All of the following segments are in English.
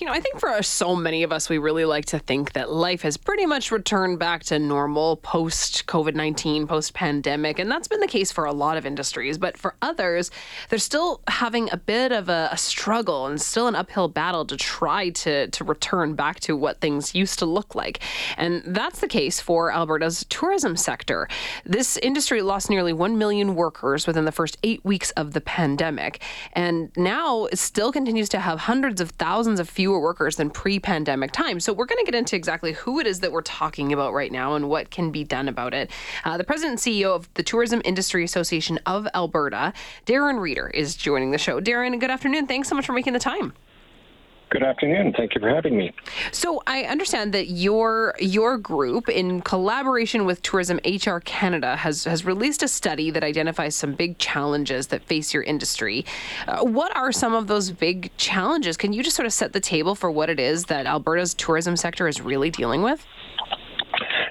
You know, I think for so many of us, we really like to think that life has pretty much returned back to normal post COVID 19, post pandemic. And that's been the case for a lot of industries. But for others, they're still having a bit of a, a, struggle and still an uphill battle to try to, to return back to what things used to look like. And that's the case for Alberta's tourism sector. This industry lost nearly 1 million workers within the first eight weeks of the pandemic. And now it still continues to have hundreds of thousands of fewer workers than pre pandemic times. So we're going to get into exactly who it is that we're talking about right now and what can be done about it. Uh, the president and CEO of the Tourism Industry Association of Alberta, Darren Reeder, is joining the show. Darren, good afternoon. Thanks so much for making the time. Good afternoon. Thank you for having me. So I understand that your your group, in collaboration with Tourism HR Canada, has has released a study that identifies some big challenges that face your industry. Uh, what are some of those big challenges? Can you just sort of set the table for what it is that Alberta's tourism sector is really dealing with?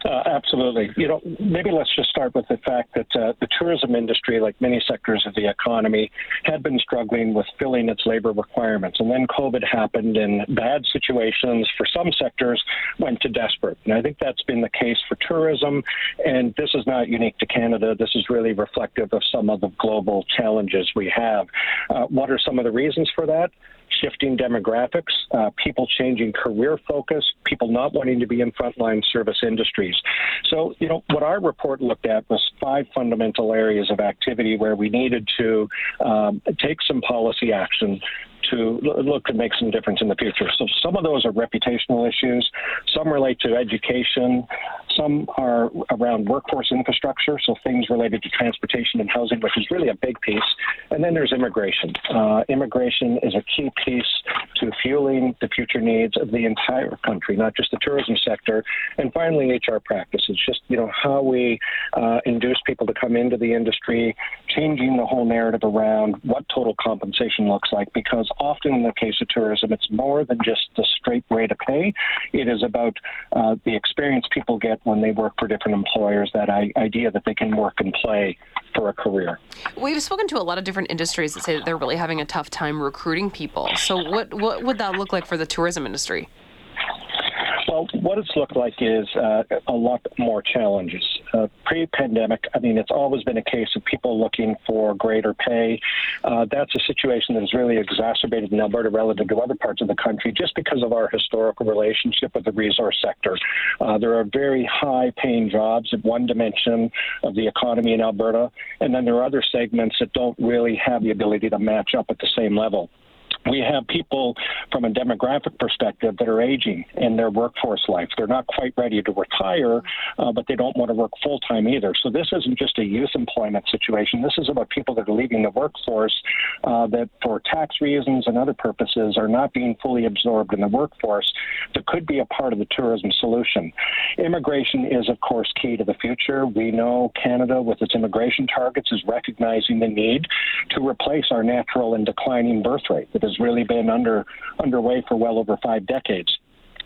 Uh, absolutely. You know, maybe let's just start with the fact that uh, the tourism industry, like many sectors of the economy, had been struggling with filling its labor requirements. And then COVID happened, and bad situations for some sectors went to desperate. And I think that's been the case for tourism. And this is not unique to Canada. This is really reflective of some of the global challenges we have. Uh, what are some of the reasons for that? Shifting demographics, uh, people changing career focus, people not wanting to be in frontline service industries. So, you know, what our report looked at was five fundamental areas of activity where we needed to um, take some policy action to look to make some difference in the future. So some of those are reputational issues, some relate to education, some are around workforce infrastructure, so things related to transportation and housing, which is really a big piece. And then there's immigration. Uh, immigration is a key piece to fueling the future needs of the entire country, not just the tourism sector. And finally, HR practices, just you know how we uh, induce people to come into the industry, changing the whole narrative around what total compensation looks like, because often in the case of tourism, it's more than just the straight rate of pay. It is about uh, the experience people get when they work for different employers, that idea that they can work and play for a career. We've spoken to a lot of different industries that say that they're really having a tough time recruiting people. So, what, what would that look like for the tourism industry? Well, what it's looked like is uh, a lot more challenges. Uh, Pre pandemic, I mean, it's always been a case of people looking for greater pay. Uh, that's a situation that is really exacerbated in Alberta relative to other parts of the country just because of our historical relationship with the resource sector. Uh, there are very high paying jobs at one dimension of the economy in Alberta, and then there are other segments that don't really have the ability to match up at the same level we have people from a demographic perspective that are aging in their workforce life. They're not quite ready to retire, uh, but they don't want to work full time either. So this isn't just a youth employment situation. This is about people that are leaving the workforce uh, that, for tax reasons and other purposes, are not being fully absorbed in the workforce. That could be a part of the tourism solution. Immigration is, of course, key to the future. We know Canada, with its immigration targets, is recognizing the need to replace our natural and declining birth rate that is has really been under underway for well over five decades.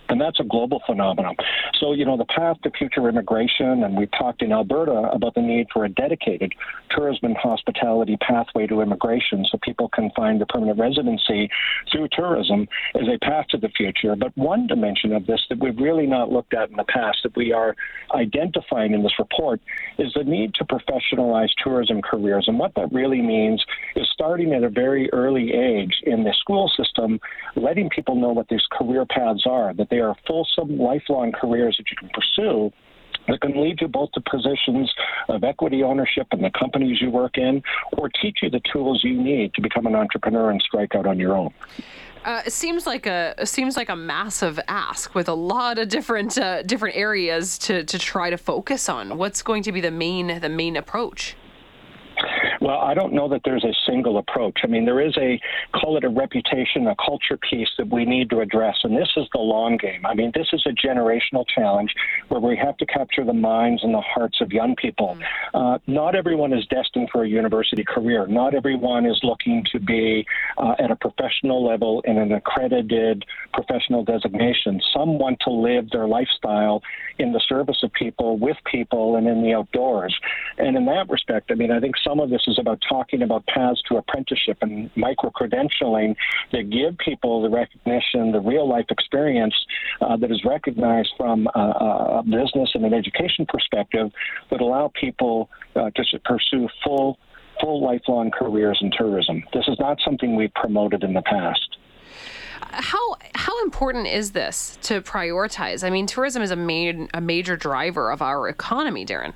And that's a global phenomenon. So, you know, the path to future immigration, and we've talked in Alberta about the need for a dedicated tourism and hospitality pathway to immigration so people can find a permanent residency through tourism is a path to the future. But one dimension of this that we've really not looked at in the past that we are identifying in this report is the need to professionalize tourism careers. And what that really means is starting at a very early age in the school system, letting people know what these career paths are, that they they are fulsome, lifelong careers that you can pursue that can lead you both to positions of equity ownership in the companies you work in or teach you the tools you need to become an entrepreneur and strike out on your own. Uh, it seems like a seems like a massive ask with a lot of different uh, different areas to, to try to focus on. What's going to be the main the main approach? Well, I don't know that there's a single approach. I mean, there is a, call it a reputation, a culture piece that we need to address, and this is the long game. I mean, this is a generational challenge where we have to capture the minds and the hearts of young people. Mm. Uh, not everyone is destined for a university career. Not everyone is looking to be uh, at a professional level in an accredited professional designation. Some want to live their lifestyle in the service of people, with people, and in the outdoors. And in that respect, I mean, I think some of this is about talking about paths to apprenticeship and micro credentialing that give people the recognition, the real life experience uh, that is recognized from a, a, business and an education perspective that allow people uh, to pursue full full lifelong careers in tourism. This is not something we've promoted in the past. How how important is this to prioritize? I mean, tourism is a main a major driver of our economy, Darren.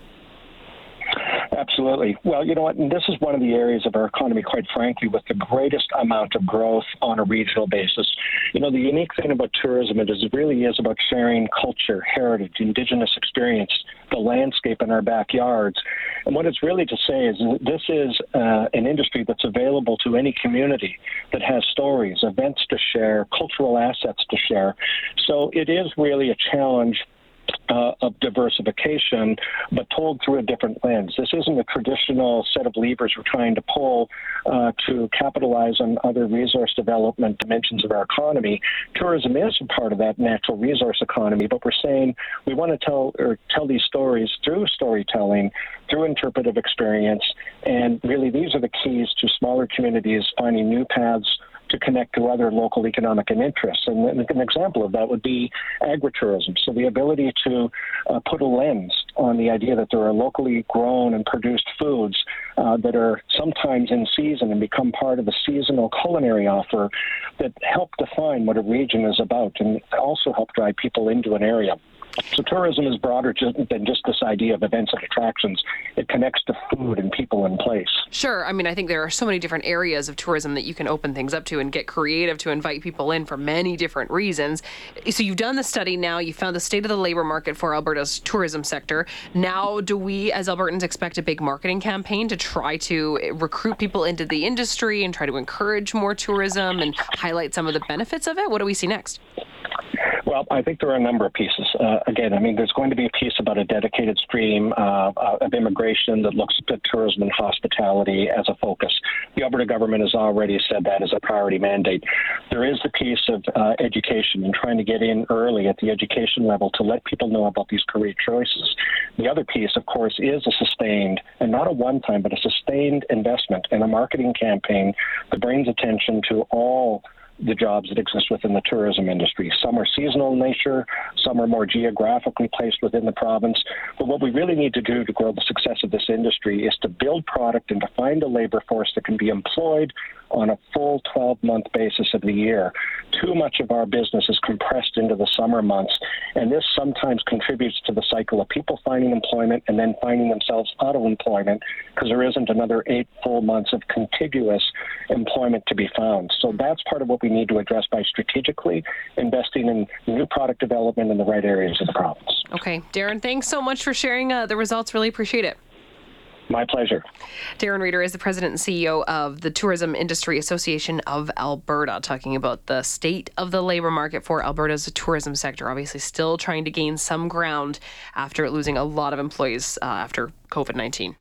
Absolutely. Well, you know what? And this is one of the areas of our economy, quite frankly, with the greatest amount of growth on a regional basis. You know, the unique thing about tourism is it really is about sharing culture, heritage, indigenous experience, the landscape in our backyards. And what it's really to say is this is uh, an industry that's available to any community that has stories, events to share, cultural assets to share. So it is really a challenge uh, of diversification, but told through a different lens. This isn't a traditional set of levers we're trying to pull uh, to capitalize on other resource development dimensions of our economy. Tourism is a part of that natural resource economy, but we're saying we want to tell or tell these stories through storytelling, through interpretive experience, and really these are the keys to smaller communities finding new paths to connect to other local economic and interests. And an example of that would be agritourism. So the ability to uh, put a lens on the idea that there are locally grown and produced foods uh, that are sometimes in season and become part of the seasonal culinary offer that help define what a region is about and also help drive people into an area. So tourism is broader than just this idea of events and attractions. It connects to food and people in place. Sure. I mean, I think there are so many different areas of tourism that you can open things up to and get creative to invite people in for many different reasons. So you've done the study now. You found the state of the labor market for Alberta's tourism sector. Now, do we as Albertans expect a big marketing campaign to try to recruit people into the industry and try to encourage more tourism and highlight some of the benefits of it? What do we see next? Well, I think there are a number of pieces. Uh, again, I mean, there's going to be a piece about a dedicated stream uh, of immigration that looks at tourism and hospitality as a focus. The Alberta government has already said that as a priority mandate. There is the piece of uh, education and trying to get in early at the education level to let people know about these career choices. The other piece, of course, is a sustained, and not a one time, but a sustained investment in a marketing campaign that brings attention to all the jobs that exist within the tourism industry. Some are seasonal in nature, some are more geographically placed within the province. But what we really need to do to grow the success of this industry is to build product and to find a labor force that can be employed on a full 12 month basis of the year. Too much of our business is compressed into the summer months, and this sometimes contributes to the cycle of people finding employment and then finding themselves out of employment because there isn't another eight full months of contiguous employment to be found. So that's part of what we need to address by strategically investing in new product development in the right areas of the province. Okay, Darren, thanks so much for sharing uh, the results. Really appreciate it. My pleasure. Darren Reeder is the president and CEO of the Tourism Industry Association of Alberta, talking about the state of the labor market for Alberta's tourism sector. Obviously, still trying to gain some ground after losing a lot of employees uh, after COVID 19.